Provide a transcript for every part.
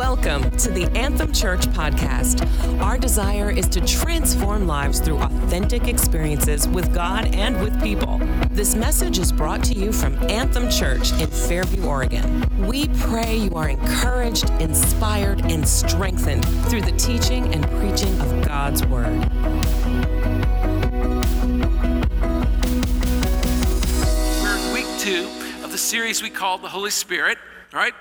Welcome to the Anthem Church podcast. Our desire is to transform lives through authentic experiences with God and with people. This message is brought to you from Anthem Church in Fairview, Oregon. We pray you are encouraged, inspired, and strengthened through the teaching and preaching of God's Word. We're in week two of the series we call The Holy Spirit, right?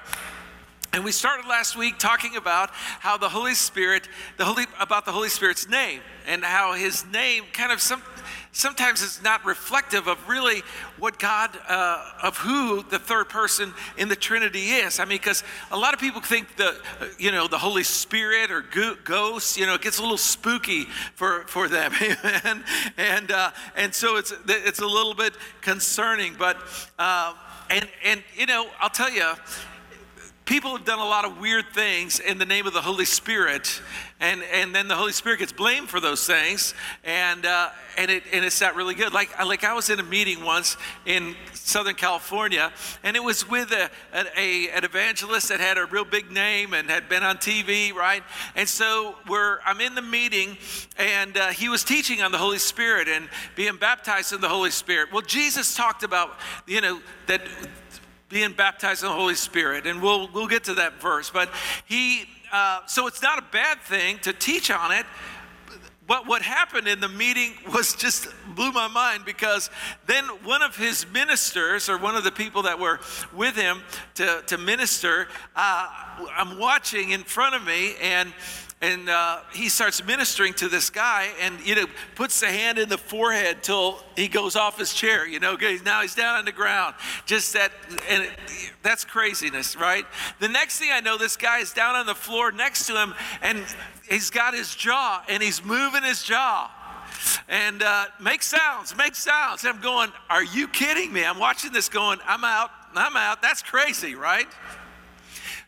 And we started last week talking about how the Holy Spirit, the Holy, about the Holy Spirit's name, and how His name kind of some, sometimes is not reflective of really what God, uh, of who the third person in the Trinity is. I mean, because a lot of people think the, you know, the Holy Spirit or go- ghosts, you know, it gets a little spooky for for them, amen. And uh, and so it's it's a little bit concerning, but uh, and and you know, I'll tell you people have done a lot of weird things in the name of the Holy Spirit, and, and then the Holy Spirit gets blamed for those things, and, uh, and, it, and it's not really good. Like, like I was in a meeting once in Southern California, and it was with a, a, an evangelist that had a real big name and had been on TV, right? And so we're, I'm in the meeting, and uh, he was teaching on the Holy Spirit and being baptized in the Holy Spirit. Well, Jesus talked about, you know, that being baptized in the Holy Spirit, and we'll we'll get to that verse. But he, uh, so it's not a bad thing to teach on it. But what happened in the meeting was just blew my mind because then one of his ministers, or one of the people that were with him to, to minister, uh, I'm watching in front of me, and and uh, he starts ministering to this guy and you know puts the hand in the forehead till he goes off his chair you know now he's down on the ground. Just that and it, that's craziness right? The next thing i know this guy is down on the floor next to him and he's got his jaw and he's moving his jaw. And uh, make sounds make sounds. I'm going are you kidding me? I'm watching this going i'm out i'm out. That's crazy right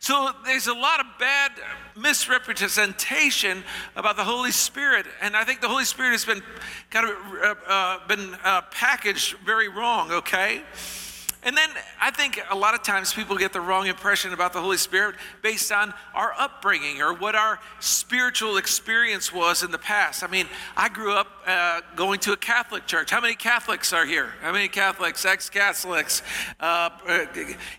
so there's a lot of bad misrepresentation about the Holy Spirit, and I think the Holy Spirit has been kind of uh, uh, been uh, packaged very wrong. Okay. And then I think a lot of times people get the wrong impression about the Holy Spirit based on our upbringing or what our spiritual experience was in the past. I mean, I grew up uh, going to a Catholic church. How many Catholics are here? How many Catholics, ex Catholics? Uh,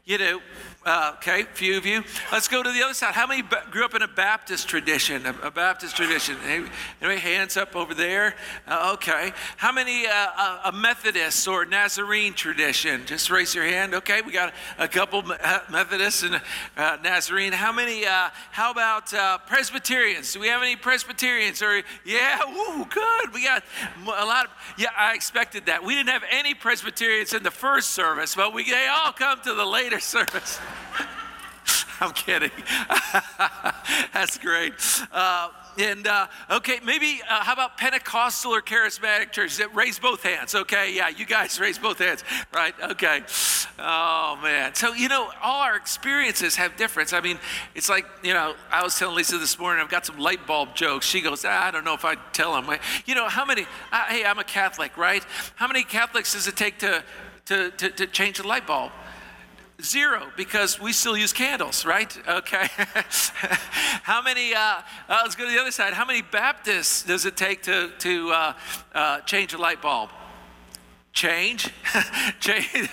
you know, uh, okay, few of you. Let's go to the other side. How many grew up in a Baptist tradition? A, a Baptist tradition. Anybody, hands up over there? Uh, okay. How many uh, a Methodist or Nazarene tradition? Just raise your hand. Okay, we got a, a couple uh, Methodists and uh, Nazarene. How many? Uh, how about Presbyterians? Do we have any Presbyterians? Or yeah, woo, good. We got a lot of. Yeah, I expected that. We didn't have any Presbyterians in the first service, but we they all come to the later service. I'm kidding. That's great. Uh, and uh, okay, maybe uh, how about Pentecostal or charismatic churches? Raise both hands. Okay, yeah, you guys raise both hands, right? Okay. Oh man. So you know, all our experiences have difference. I mean, it's like you know, I was telling Lisa this morning. I've got some light bulb jokes. She goes, ah, I don't know if I tell them. You know, how many? Uh, hey, I'm a Catholic, right? How many Catholics does it take to to, to, to change a light bulb? Zero, because we still use candles, right? Okay. How many, uh, uh, let's go to the other side. How many Baptists does it take to, to uh, uh change a light bulb? Change? change.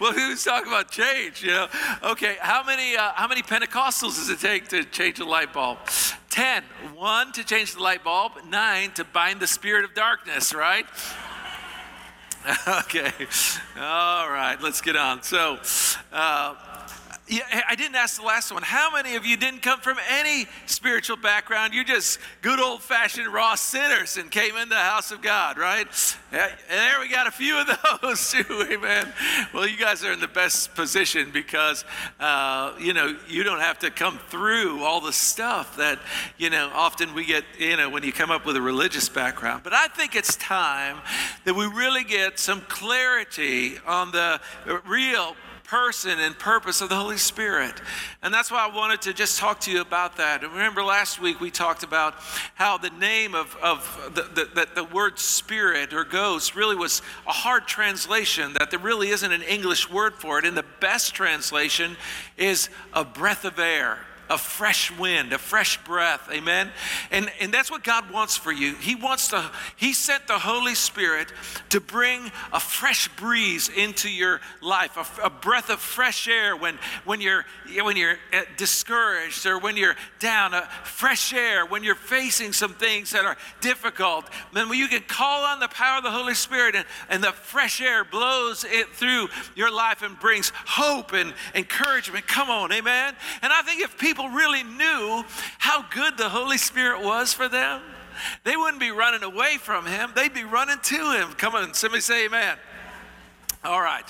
well, who's talking about change? You know. Okay. How many? Uh, how many Pentecostals does it take to change a light bulb? Ten. One to change the light bulb. Nine to bind the spirit of darkness. Right. okay. All right, let's get on. So, uh, yeah, I didn't ask the last one. How many of you didn't come from any spiritual background? You're just good old fashioned raw sinners and came in the house of God, right? And there we got a few of those too, amen. Well, you guys are in the best position because, uh, you know, you don't have to come through all the stuff that, you know, often we get, you know, when you come up with a religious background. But I think it's time that we really get some clarity on the real person and purpose of the Holy Spirit. And that's why I wanted to just talk to you about that. And remember last week we talked about how the name of, of the, the, the, the word spirit or ghost really was a hard translation, that there really isn't an English word for it. And the best translation is a breath of air a fresh wind, a fresh breath. Amen. And, and that's what God wants for you. He wants to, He sent the Holy Spirit to bring a fresh breeze into your life, a, a breath of fresh air when, when you're when you're uh, discouraged or when you're down, a fresh air when you're facing some things that are difficult. Then you can call on the power of the Holy Spirit and, and the fresh air blows it through your life and brings hope and encouragement. Come on, amen. And I think if people people really knew how good the Holy Spirit was for them, they wouldn't be running away from him, they'd be running to him. Come on, somebody say amen. All right.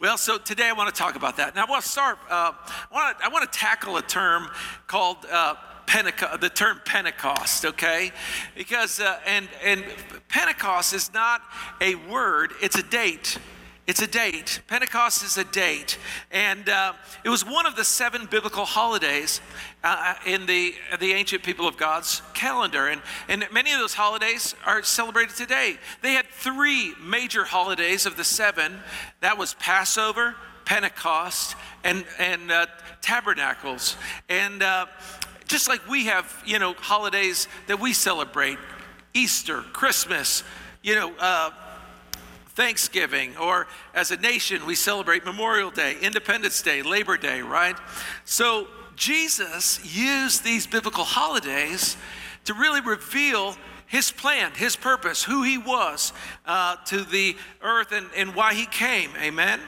Well, so today I want to talk about that. Now I want to start. Uh, I, want to, I want to tackle a term called uh, Pentecost. The term Pentecost, okay? Because uh, and and Pentecost is not a word; it's a date. It's a date. Pentecost is a date. And uh, it was one of the seven biblical holidays uh, in the, the ancient people of God's calendar. And, and many of those holidays are celebrated today. They had three major holidays of the seven that was Passover, Pentecost, and, and uh, Tabernacles. And uh, just like we have, you know, holidays that we celebrate Easter, Christmas, you know, uh, Thanksgiving, or as a nation, we celebrate Memorial Day, Independence Day, Labor Day, right? So Jesus used these biblical holidays to really reveal his plan, his purpose, who he was uh, to the earth and, and why he came. Amen?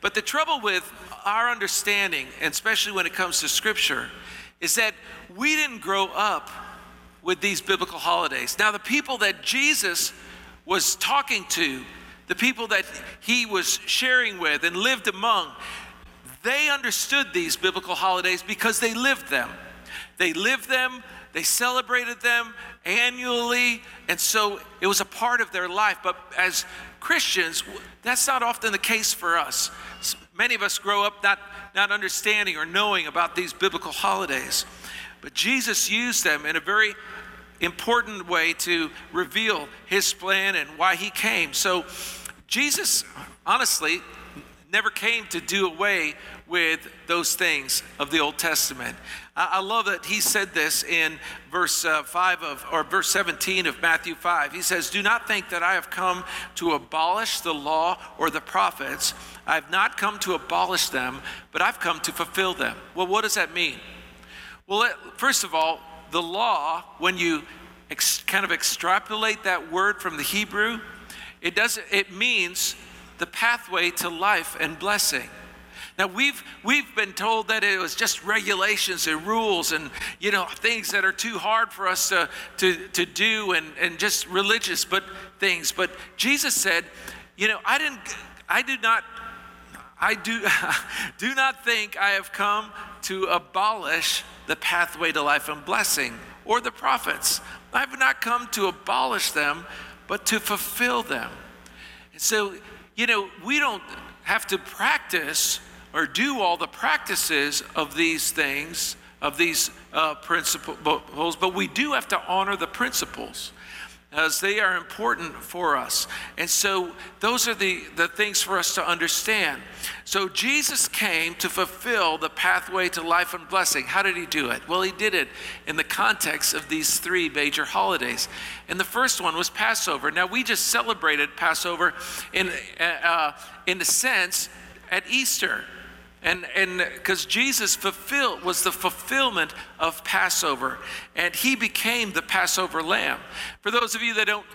But the trouble with our understanding, and especially when it comes to scripture, is that we didn't grow up with these biblical holidays. Now, the people that Jesus was talking to the people that he was sharing with and lived among, they understood these biblical holidays because they lived them. They lived them, they celebrated them annually, and so it was a part of their life. But as Christians, that's not often the case for us. Many of us grow up not, not understanding or knowing about these biblical holidays. But Jesus used them in a very important way to reveal his plan and why he came. So, Jesus, honestly, never came to do away with those things of the Old Testament. I, love that he said this in verse uh, 5 of, or verse 17 of Matthew 5. He says, Do not think that I have come to abolish the law or the prophets. I have not come to abolish them, but I've come to fulfill them. Well, what does that mean? Well, first of all, the law, when you ex- kind of extrapolate that word from the Hebrew, it does it means the pathway to life and blessing. Now we've we've been told that it was just regulations and rules and you know things that are too hard for us to to, to do and, and just religious but things. But Jesus said, you know, I didn't I do not I do do not think I have come to abolish the pathway to life and blessing, or the prophets. I have not come to abolish them, but to fulfill them. And so, you know, we don't have to practice or do all the practices of these things, of these uh, principles, but we do have to honor the principles as they are important for us. And so those are the, the things for us to understand. So Jesus came to fulfill the pathway to life and blessing. How did he do it? Well, he did it in the context of these three major holidays. And the first one was Passover. Now, we just celebrated Passover in, uh, in a sense at Easter. And and because Jesus fulfilled was the fulfillment of Passover, and he became the Passover lamb. For those of you that don't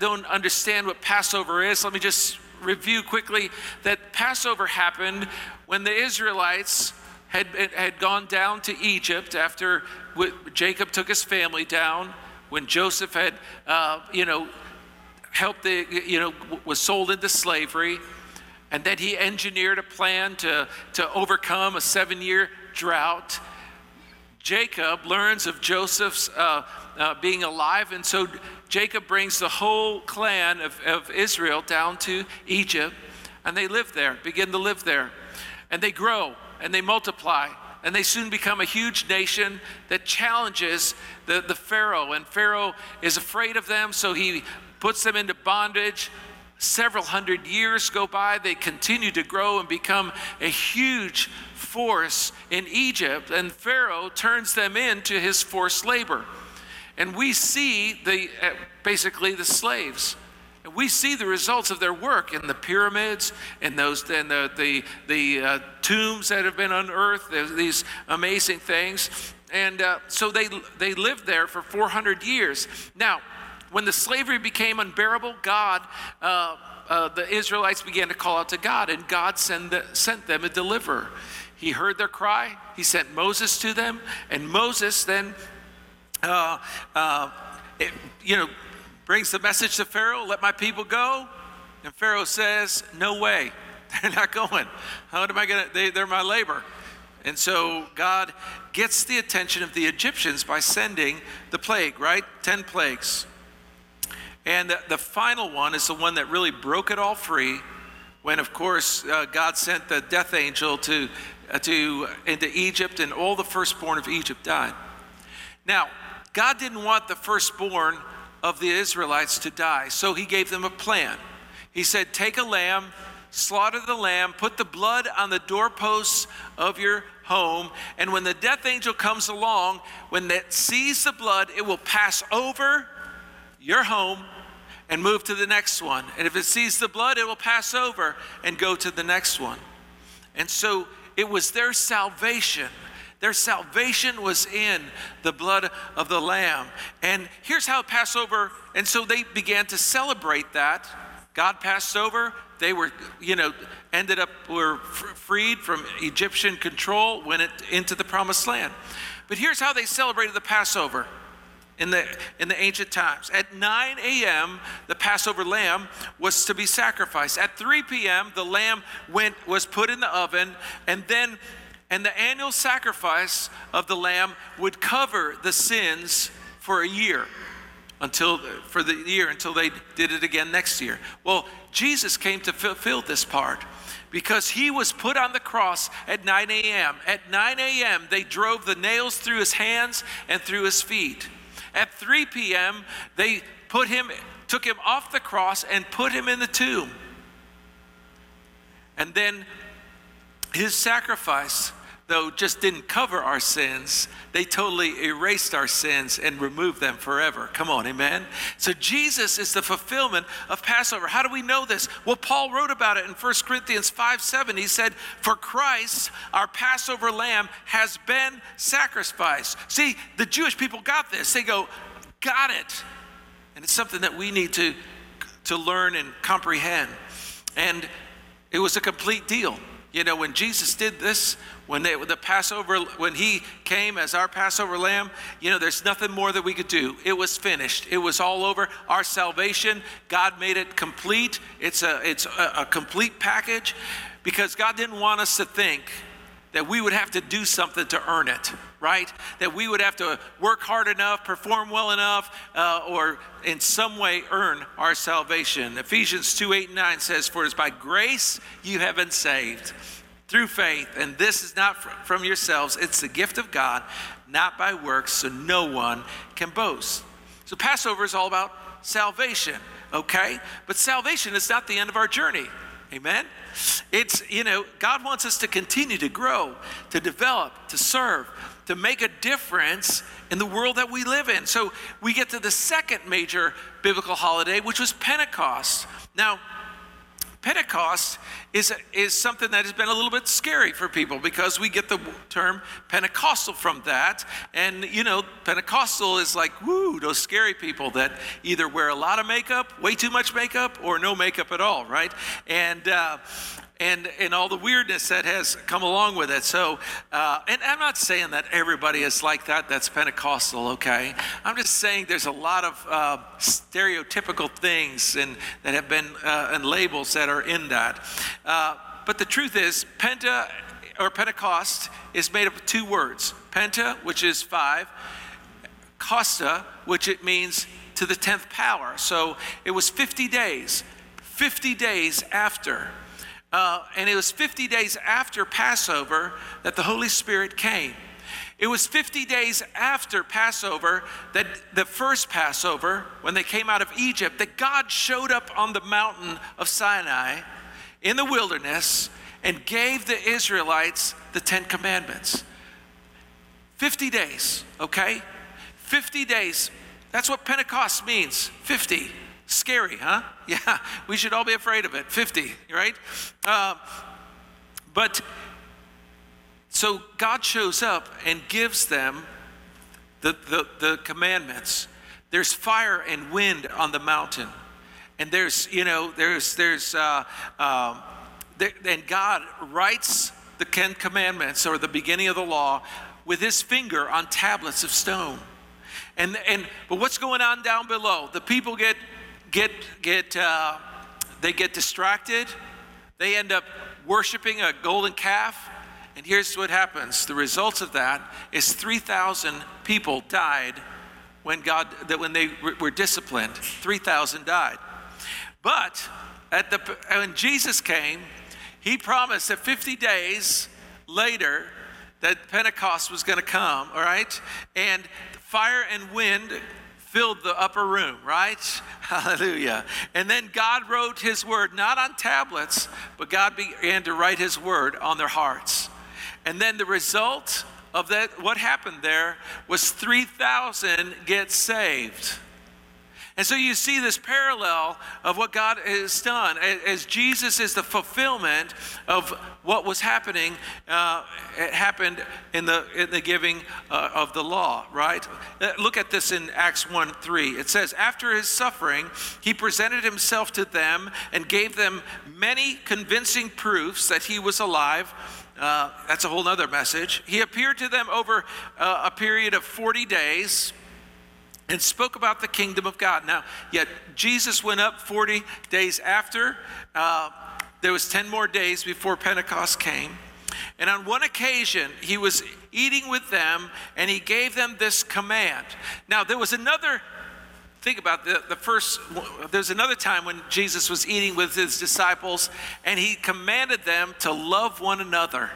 don't understand what Passover is, let me just review quickly that Passover happened when the Israelites had had gone down to Egypt after Jacob took his family down, when Joseph had uh, you know helped the you know was sold into slavery and then he engineered a plan to, to overcome a seven year drought. Jacob learns of Joseph's uh, uh, being alive, and so Jacob brings the whole clan of, of Israel down to Egypt, and they live there, begin to live there. and they grow and they multiply and they soon become a huge nation that challenges the, the Pharaoh. And Pharaoh is afraid of them, so he puts them into bondage. Several hundred years go by, they continue to grow and become a huge force in Egypt, and Pharaoh turns them into his forced labor. And we see the, uh, basically the slaves. And we see the results of their work in the pyramids, in those, in the, the, the uh, tombs that have been unearthed, these amazing things. And uh, so they, they lived there for 400 years. Now, when the slavery became unbearable, God, uh, uh, the Israelites began to call out to God, and God the, sent them a deliverer. He heard their cry, He sent Moses to them, and Moses then, uh, uh it, you know, brings the message to Pharaoh, let my people go. And Pharaoh says, no way, they're not going. How am I going to, they, they're my labor. And so God gets the attention of the Egyptians by sending the plague, right? 10 plagues. And the, the final one is the one that really broke it all free when, of course, uh, God sent the death angel to, uh, to, into Egypt, and all the firstborn of Egypt died. Now, God didn't want the firstborn of the Israelites to die. So he gave them a plan. He said, Take a lamb, slaughter the lamb, put the blood on the doorposts of your home, and when the death angel comes along, when it sees the blood, it will pass over your home and move to the next one. And if it sees the blood, it will pass over and go to the next one. And so it was their salvation their salvation was in the blood of the Lamb. And here's how Passover, and so they began to celebrate that. God passed over. They were, you know, ended up, were freed from Egyptian control, went into the promised land. But here's how they celebrated the Passover in the, in the ancient times. At 9 a.m., the Passover lamb was to be sacrificed. At 3 p.m., the lamb went, was put in the oven, and then and the annual sacrifice of the lamb would cover the sins for a year until for the year until they did it again next year. Well, Jesus came to fulfill this part because he was put on the cross at 9 a.m. At 9 a.m., they drove the nails through his hands and through his feet. At 3 p.m., they put him, took him off the cross and put him in the tomb. And then his sacrifice, though, just didn't cover our sins. They totally erased our sins and removed them forever. Come on, amen? So Jesus is the fulfillment of Passover. How do we know this? Well, Paul wrote about it in 1 Corinthians 5 7. He said, For Christ, our Passover lamb, has been sacrificed. See, the Jewish people got this. They go, Got it. And it's something that we need to, to learn and comprehend. And it was a complete deal. You know, when Jesus did this, when they, the Passover, when he came as our Passover lamb, you know, there's nothing more that we could do. It was finished. It was all over. Our salvation, God made it complete. It's a, it's a, a complete package because God didn't want us to think that we would have to do something to earn it, right? That we would have to work hard enough, perform well enough, uh, or in some way earn our salvation. Ephesians 2 8 and 9 says, For it is by grace you have been saved through faith, and this is not from yourselves, it's the gift of God, not by works, so no one can boast. So Passover is all about salvation, okay? But salvation is not the end of our journey. Amen? It's, you know, God wants us to continue to grow, to develop, to serve, to make a difference in the world that we live in. So we get to the second major biblical holiday, which was Pentecost. Now, Pentecost is, is something that has been a little bit scary for people because we get the term Pentecostal from that. And, you know, Pentecostal is like, woo, those scary people that either wear a lot of makeup, way too much makeup, or no makeup at all, right? And, uh, and, and all the weirdness that has come along with it. So, uh, and I'm not saying that everybody is like that, that's Pentecostal, okay? I'm just saying there's a lot of uh, stereotypical things and, that have been, uh, and labels that are in that. Uh, but the truth is, Penta or Pentecost is made up of two words Penta, which is five, Costa, which it means to the 10th power. So it was 50 days, 50 days after uh, and it was 50 days after Passover that the Holy Spirit came. It was 50 days after Passover, that the first Passover, when they came out of Egypt, that God showed up on the mountain of Sinai in the wilderness and gave the Israelites the Ten Commandments. 50 days, okay? 50 days. That's what Pentecost means 50. Scary, huh? Yeah, we should all be afraid of it. 50, right? Uh, but so God shows up and gives them the, the, the commandments. There's fire and wind on the mountain. And there's, you know, there's, there's, uh, uh, there, and God writes the Ten Commandments or the beginning of the law with his finger on tablets of stone. And, and but what's going on down below? The people get get get uh, they get distracted. They end up worshiping a golden calf. And here's what happens. The results of that is 3,000 people died when God that when they were disciplined. 3,000 died. But at the when Jesus came, he promised that 50 days later that Pentecost was going to come, all right? And fire and wind filled the upper room, right? Hallelujah. And then God wrote his word, not on tablets, but God began to write his word on their hearts. And then the result of that, what happened there, was 3,000 get saved. And so you see this parallel of what God has done as Jesus is the fulfillment of what was happening. Uh, it happened in the in the giving uh, of the law, right? Uh, look at this in Acts 1 3. It says, After his suffering, he presented himself to them and gave them many convincing proofs that he was alive. Uh, that's a whole other message. He appeared to them over uh, a period of 40 days and spoke about the kingdom of God. Now, yet Jesus went up 40 days after. Uh, there was 10 more days before Pentecost came. And on one occasion, he was eating with them and he gave them this command. Now, there was another, think about the, the first, there's another time when Jesus was eating with his disciples and he commanded them to love one another.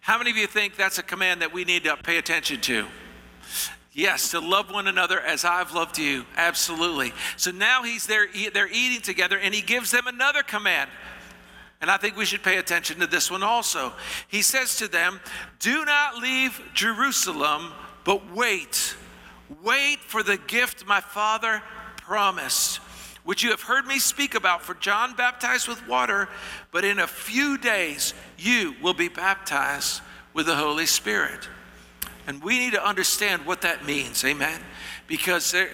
How many of you think that's a command that we need to pay attention to? Yes, to love one another as I've loved you. Absolutely. So now he's there, they're eating together, and he gives them another command. And I think we should pay attention to this one also. He says to them, Do not leave Jerusalem, but wait. Wait for the gift my Father promised, which you have heard me speak about. For John baptized with water, but in a few days you will be baptized with the Holy Spirit. And we need to understand what that means, amen? Because, there,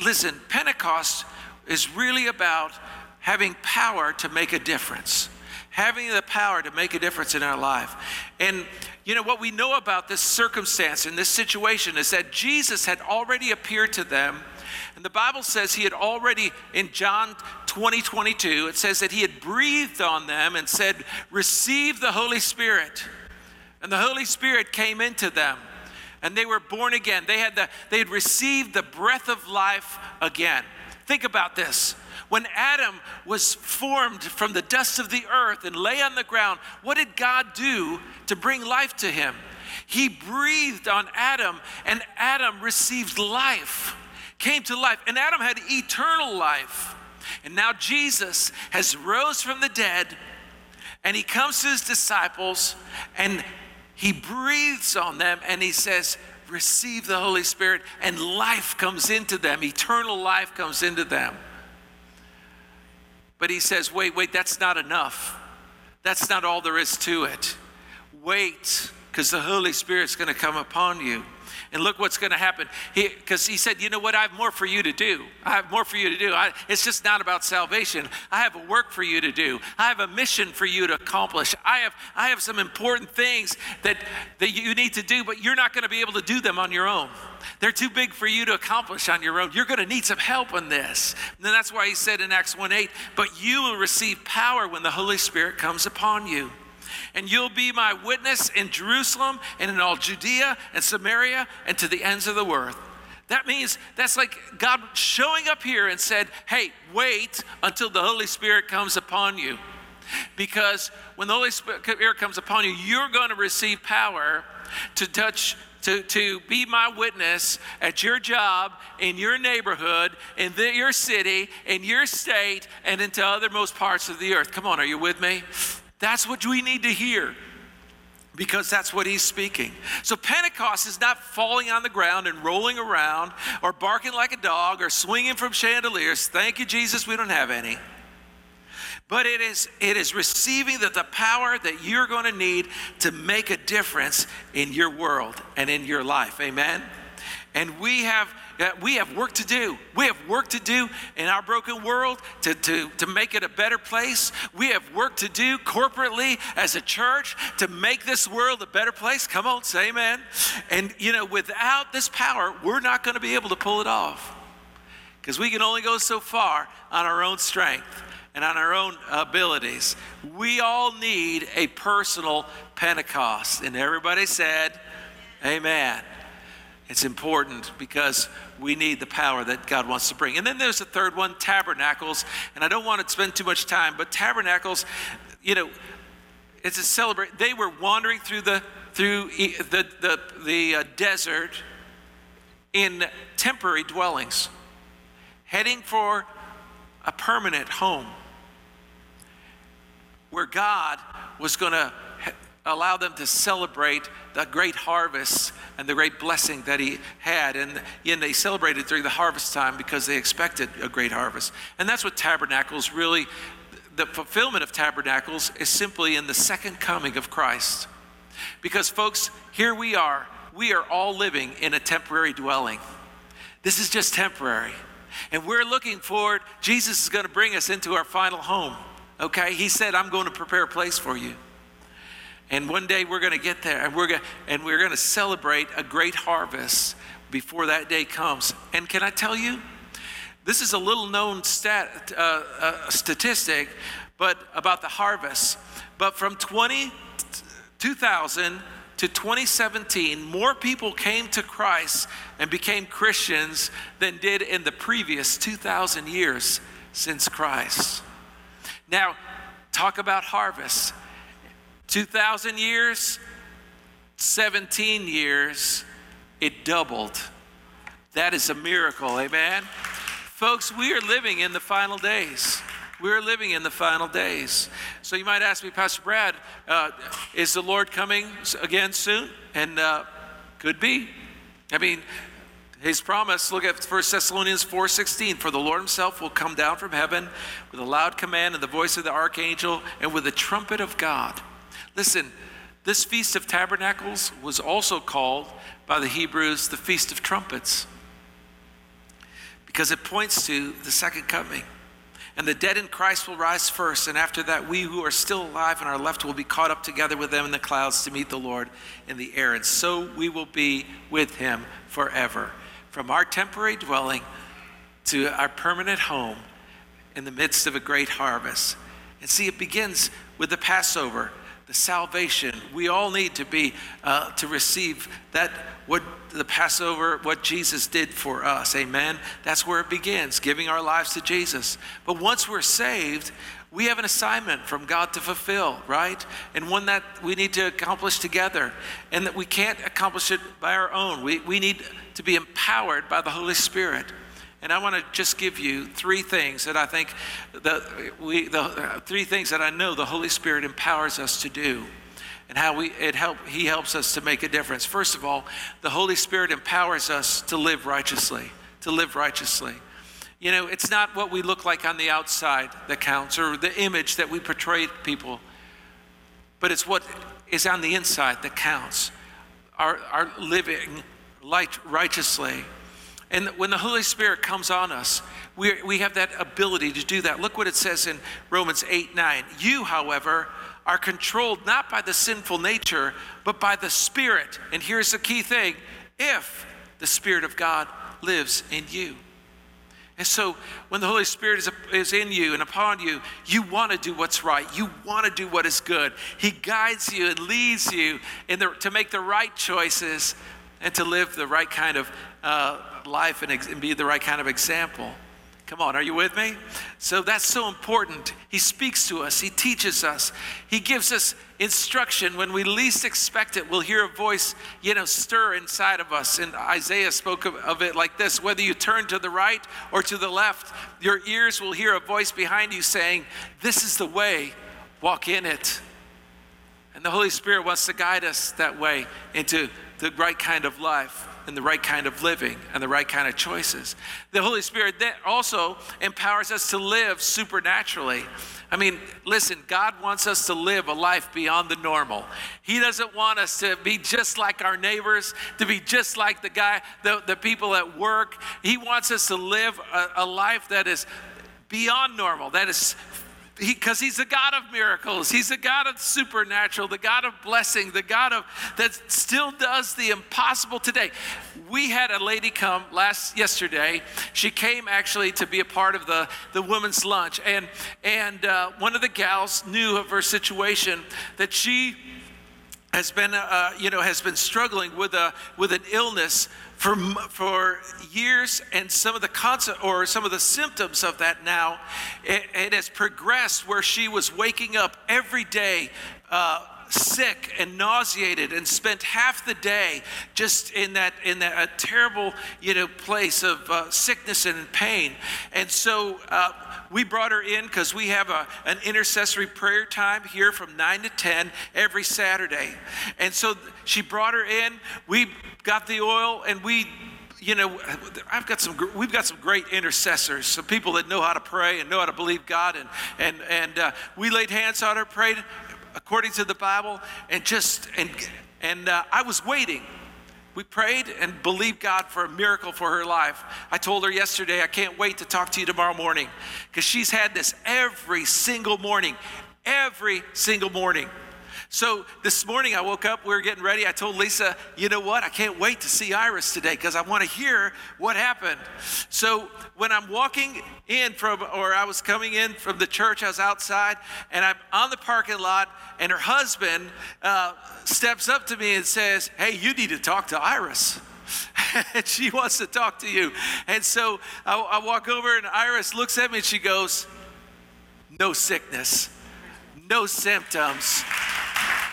listen, Pentecost is really about having power to make a difference, having the power to make a difference in our life. And, you know, what we know about this circumstance and this situation is that Jesus had already appeared to them. And the Bible says he had already, in John 20, 22, it says that he had breathed on them and said, Receive the Holy Spirit. And the Holy Spirit came into them and they were born again. They had, the, they had received the breath of life again. Think about this. When Adam was formed from the dust of the earth and lay on the ground, what did God do to bring life to him? He breathed on Adam, and Adam received life, came to life, and Adam had eternal life. And now Jesus has rose from the dead, and he comes to his disciples, and he breathes on them and he says, Receive the Holy Spirit, and life comes into them, eternal life comes into them. But he says, Wait, wait, that's not enough. That's not all there is to it. Wait, because the Holy Spirit's going to come upon you. And look what's going to happen. Because he, he, said, You know what? I have more for you to do. I have more for you to do. I, it's just not about salvation. I have a work for you to do. I have a mission for you to accomplish. I have, I have some important things that, that you need to do, but you're not going to be able to do them on your own. They're too big for you to accomplish on your own. You're going to need some help in this. And that's why he said in Acts 1 8, But you will receive power when the Holy Spirit comes upon you and you'll be my witness in Jerusalem and in all Judea and Samaria and to the ends of the earth. That means that's like God showing up here and said, Hey, wait until the Holy Spirit comes upon you. Because when the Holy Spirit comes upon you, you're going to receive power to touch to, to be my witness at your job, in your neighborhood, in the, your city, in your state, and into othermost parts of the earth. Come on, are you with me? That's what we need to hear because that's what he's speaking. So Pentecost is not falling on the ground and rolling around or barking like a dog or swinging from chandeliers. Thank you, Jesus, we don't have any. But it is, it is receiving the, the power that you're going to need to make a difference in your world and in your life. Amen? And we have uh, we have work to do. We have work to do in our broken world to, to, to make it a better place. We have work to do corporately as a church to make this world a better place. Come on, say amen. And, you know, without this power, we're not going to be able to pull it off because we can only go so far on our own strength and on our own abilities. We all need a personal Pentecost. And everybody said, Amen. It's important because we need the power that God wants to bring. And then there's the third one, tabernacles. And I don't want to spend too much time, but tabernacles, you know, it's a celebrate. They were wandering through the through the the, the uh, desert in temporary dwellings, heading for a permanent home where God was going to allow them to celebrate the great harvest and the great blessing that he had. And, and they celebrated during the harvest time because they expected a great harvest. And that's what tabernacles really, the fulfillment of tabernacles is simply in the second coming of Christ. Because, folks, here we are. We are all living in a temporary dwelling. This is just temporary. And we're looking forward, Jesus is going to bring us into our final home. Okay? He said, I'm going to prepare a place for you. And one day we're going to get there and we're going and we're going to celebrate a great harvest before that day comes. And can I tell you, this is a little known stat, uh, uh, statistic, but about the harvest. But from 20, 2000 to 2017, more people came to Christ and became Christians than did in the previous 2,000 years since Christ. Now, talk about harvest. 2,000 years, 17 years, it doubled. That is a miracle, amen? Folks, we are living in the final days. We're living in the final days. So you might ask me, Pastor Brad, uh, is the Lord coming again soon? And uh, could be. I mean, his promise, look at 1 Thessalonians 4:16, for the Lord himself will come down from heaven with a loud command and the voice of the archangel and with the trumpet of God. Listen, this feast of tabernacles was also called by the Hebrews the feast of trumpets because it points to the second coming. And the dead in Christ will rise first, and after that, we who are still alive and are left will be caught up together with them in the clouds to meet the Lord in the air. And so we will be with him forever from our temporary dwelling to our permanent home in the midst of a great harvest. And see, it begins with the Passover, the salvation. We all need to be uh, to receive that what the Passover, what Jesus did for us. Amen. That's where it begins, giving our lives to Jesus. But once we're saved, we have an assignment from God to fulfill, right? And one that we need to accomplish together, and that we can't accomplish it by our own. We, we need to be empowered by the Holy Spirit. And I want to just give you three things that I think that we, the three things that I know the Holy Spirit empowers us to do and how we it help he helps us to make a difference. First of all, the Holy Spirit empowers us to live righteously, to live righteously. You know, it's not what we look like on the outside that counts or the image that we portray people, but it's what is on the inside that counts. Our, our living righteously. And when the Holy Spirit comes on us, we, we have that ability to do that. Look what it says in Romans 8 9. You, however, are controlled not by the sinful nature, but by the Spirit. And here's the key thing if the Spirit of God lives in you. And so when the Holy Spirit is, is in you and upon you, you want to do what's right. You want to do what is good. He guides you and leads you in the, to make the right choices and to live the right kind of uh, life and, ex- and be the right kind of example. Come on, are you with me? So that's so important. He speaks to us, He teaches us, He gives us instruction. When we least expect it, we'll hear a voice, you know, stir inside of us. And Isaiah spoke of, of it like this whether you turn to the right or to the left, your ears will hear a voice behind you saying, This is the way, walk in it. And the Holy Spirit wants to guide us that way into the right kind of life and the right kind of living and the right kind of choices. The Holy Spirit then also empowers us to live supernaturally. I mean, listen, God wants us to live a life beyond the normal. He doesn't want us to be just like our neighbors, to be just like the guy, the, the people at work. He wants us to live a, a life that is beyond normal, that is because he, he's the God of miracles. He's the God of supernatural, the God of blessing, the God of that still does the impossible today. We had a lady come last yesterday. She came actually to be a part of the, the women's lunch, and and uh, one of the gals knew of her situation that she has been uh, you know has been struggling with a with an illness for, for years, and some of the concept or some of the symptoms of that now, it, it has progressed where she was waking up every day. Uh, sick and nauseated and spent half the day just in that in that a terrible you know place of uh, sickness and pain and so uh, we brought her in because we have a, an intercessory prayer time here from 9 to 10 every saturday and so she brought her in we got the oil and we you know, I've got some, we've got some great intercessors, some people that know how to pray and know how to believe God. And, and, and uh, we laid hands on her, prayed according to the Bible, and just, and, and uh, I was waiting. We prayed and believed God for a miracle for her life. I told her yesterday, I can't wait to talk to you tomorrow morning because she's had this every single morning, every single morning. So this morning I woke up, we were getting ready. I told Lisa, you know what? I can't wait to see Iris today because I want to hear what happened. So when I'm walking in from, or I was coming in from the church, I was outside and I'm on the parking lot, and her husband uh, steps up to me and says, Hey, you need to talk to Iris. and she wants to talk to you. And so I, I walk over, and Iris looks at me and she goes, No sickness, no symptoms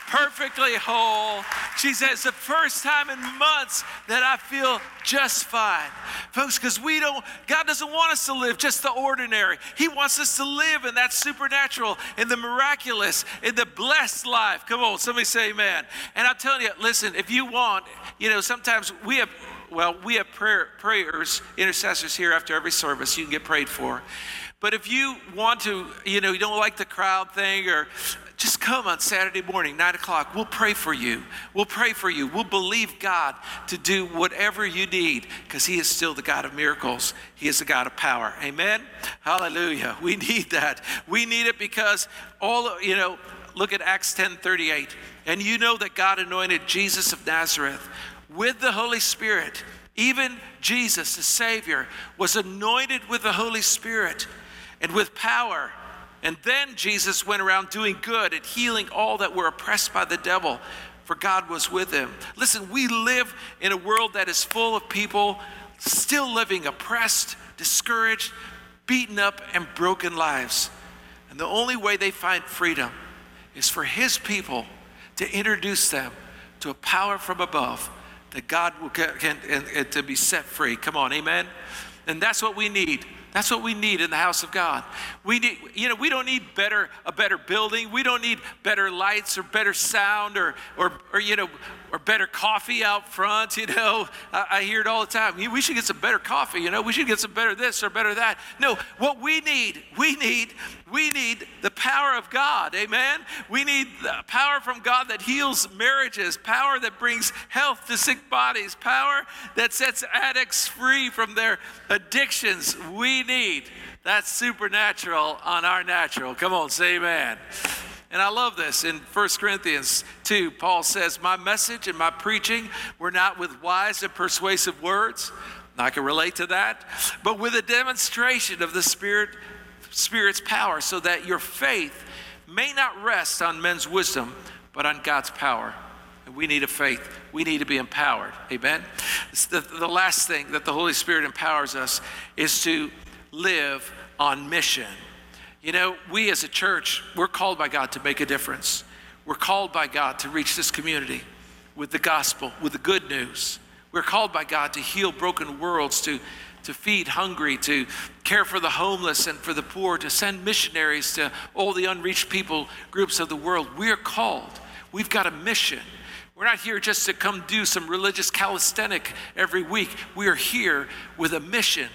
perfectly whole. She says, the first time in months that I feel just fine. Folks, because we don't, God doesn't want us to live just the ordinary. He wants us to live in that supernatural, in the miraculous, in the blessed life. Come on, somebody say amen. And I'm telling you, listen, if you want, you know, sometimes we have, well, we have prayer, prayers, intercessors here after every service you can get prayed for. But if you want to, you know, you don't like the crowd thing or just come on Saturday morning, 9 o'clock. We'll pray for you. We'll pray for you. We'll believe God to do whatever you need because He is still the God of miracles. He is the God of power. Amen? Hallelujah. We need that. We need it because all, you know, look at Acts 10 38. And you know that God anointed Jesus of Nazareth with the Holy Spirit. Even Jesus, the Savior, was anointed with the Holy Spirit and with power and then Jesus went around doing good and healing all that were oppressed by the devil, for God was with him. Listen, we live in a world that is full of people still living oppressed, discouraged, beaten up, and broken lives. And the only way they find freedom is for His people to introduce them to a power from above that God will get, can, and, and to be set free. Come on, amen? And that's what we need. That's what we need in the house of God. We need, you know, we don't need better a better building. We don't need better lights or better sound or or, or you know or better coffee out front. You know, I, I hear it all the time. We should get some better coffee. You know, we should get some better this or better that. No, what we need, we need, we need the power of God. Amen. We need the power from God that heals marriages, power that brings health to sick bodies, power that sets addicts free from their addictions. We need that supernatural on our natural. Come on, say amen. And I love this. In 1 Corinthians 2, Paul says, My message and my preaching were not with wise and persuasive words. I can relate to that, but with a demonstration of the Spirit, Spirit's power, so that your faith may not rest on men's wisdom, but on God's power. And we need a faith. We need to be empowered. Amen. The, the last thing that the Holy Spirit empowers us is to live on mission. You know, we as a church, we're called by God to make a difference. We're called by God to reach this community with the gospel, with the good news. We're called by God to heal broken worlds, to, to feed hungry, to care for the homeless and for the poor, to send missionaries to all the unreached people groups of the world. We're called. We've got a mission. We're not here just to come do some religious calisthenic every week. We are here with a mission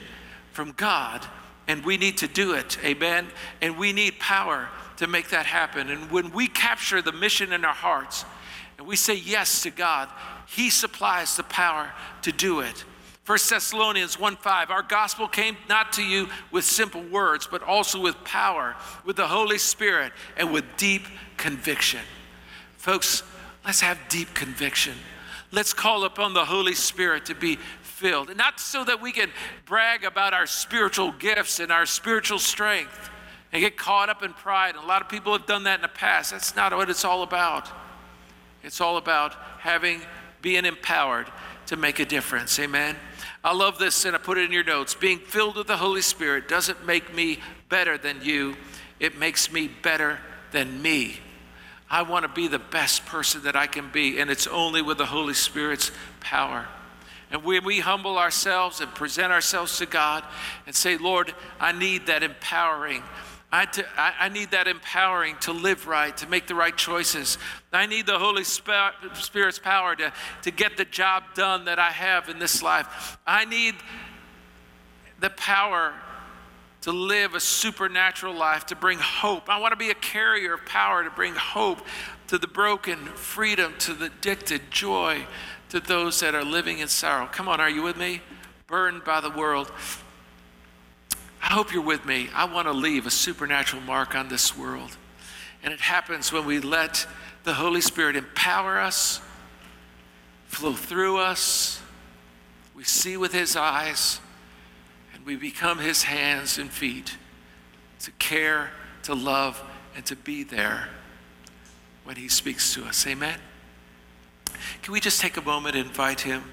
from God, and we need to do it. Amen. And we need power to make that happen. And when we capture the mission in our hearts and we say yes to God, He supplies the power to do it. 1 Thessalonians 1 5, our gospel came not to you with simple words, but also with power, with the Holy Spirit, and with deep conviction. Folks, let's have deep conviction. Let's call upon the Holy Spirit to be filled. And not so that we can brag about our spiritual gifts and our spiritual strength and get caught up in pride. And a lot of people have done that in the past. That's not what it's all about. It's all about having, being empowered to make a difference. Amen. I love this, and I put it in your notes. Being filled with the Holy Spirit doesn't make me better than you, it makes me better than me. I want to be the best person that I can be, and it's only with the Holy Spirit's power. And when we humble ourselves and present ourselves to God and say, Lord, I need that empowering. I, need that empowering to live right, to make the right choices. I need the Holy Spirit's power to, to get the job done that I have in this life. I need the power to live a supernatural life, to bring hope. I want to be a carrier of power to bring hope to the broken, freedom to the addicted, joy to those that are living in sorrow. Come on, are you with me? Burned by the world. I hope you're with me. I want to leave a supernatural mark on this world. And it happens when we let the Holy Spirit empower us, flow through us. We see with His eyes, and we become His hands and feet to care, to love, and to be there when He speaks to us. Amen. Can we just take a moment and invite Him?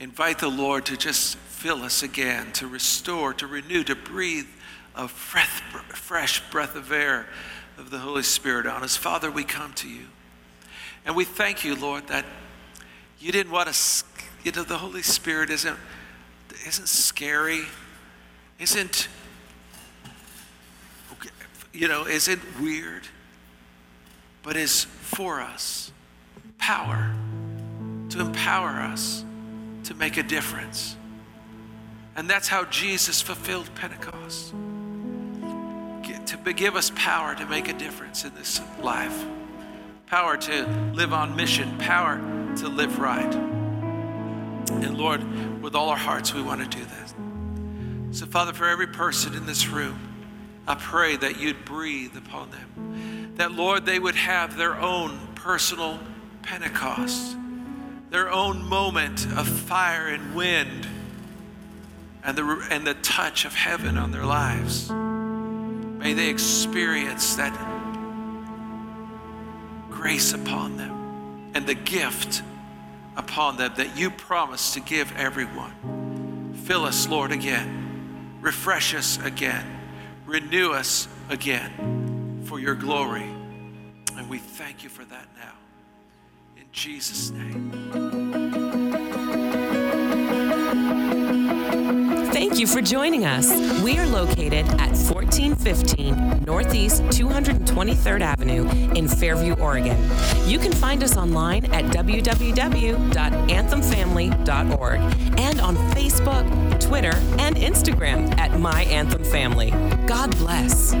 Invite the Lord to just fill us again, to restore, to renew, to breathe a fresh, breath of air of the Holy Spirit on us. Father, we come to you. And we thank you, Lord, that you didn't want us, you know, the Holy Spirit isn't, isn't scary, isn't, you know, isn't weird, but is for us. Power to empower us to make a difference. And that's how Jesus fulfilled Pentecost. To give us power to make a difference in this life, power to live on mission, power to live right. And Lord, with all our hearts, we want to do this. So, Father, for every person in this room, I pray that you'd breathe upon them. That, Lord, they would have their own personal Pentecost, their own moment of fire and wind and the, and the touch of heaven on their lives. May they experience that grace upon them and the gift upon them that you promise to give everyone. Fill us, Lord, again. Refresh us again. Renew us again for your glory. And we thank you for that now. In Jesus' name. Thank you for joining us. We are located at 1415 Northeast 223rd Avenue in Fairview, Oregon. You can find us online at www.anthemfamily.org and on Facebook, Twitter, and Instagram at My Anthem Family. God bless.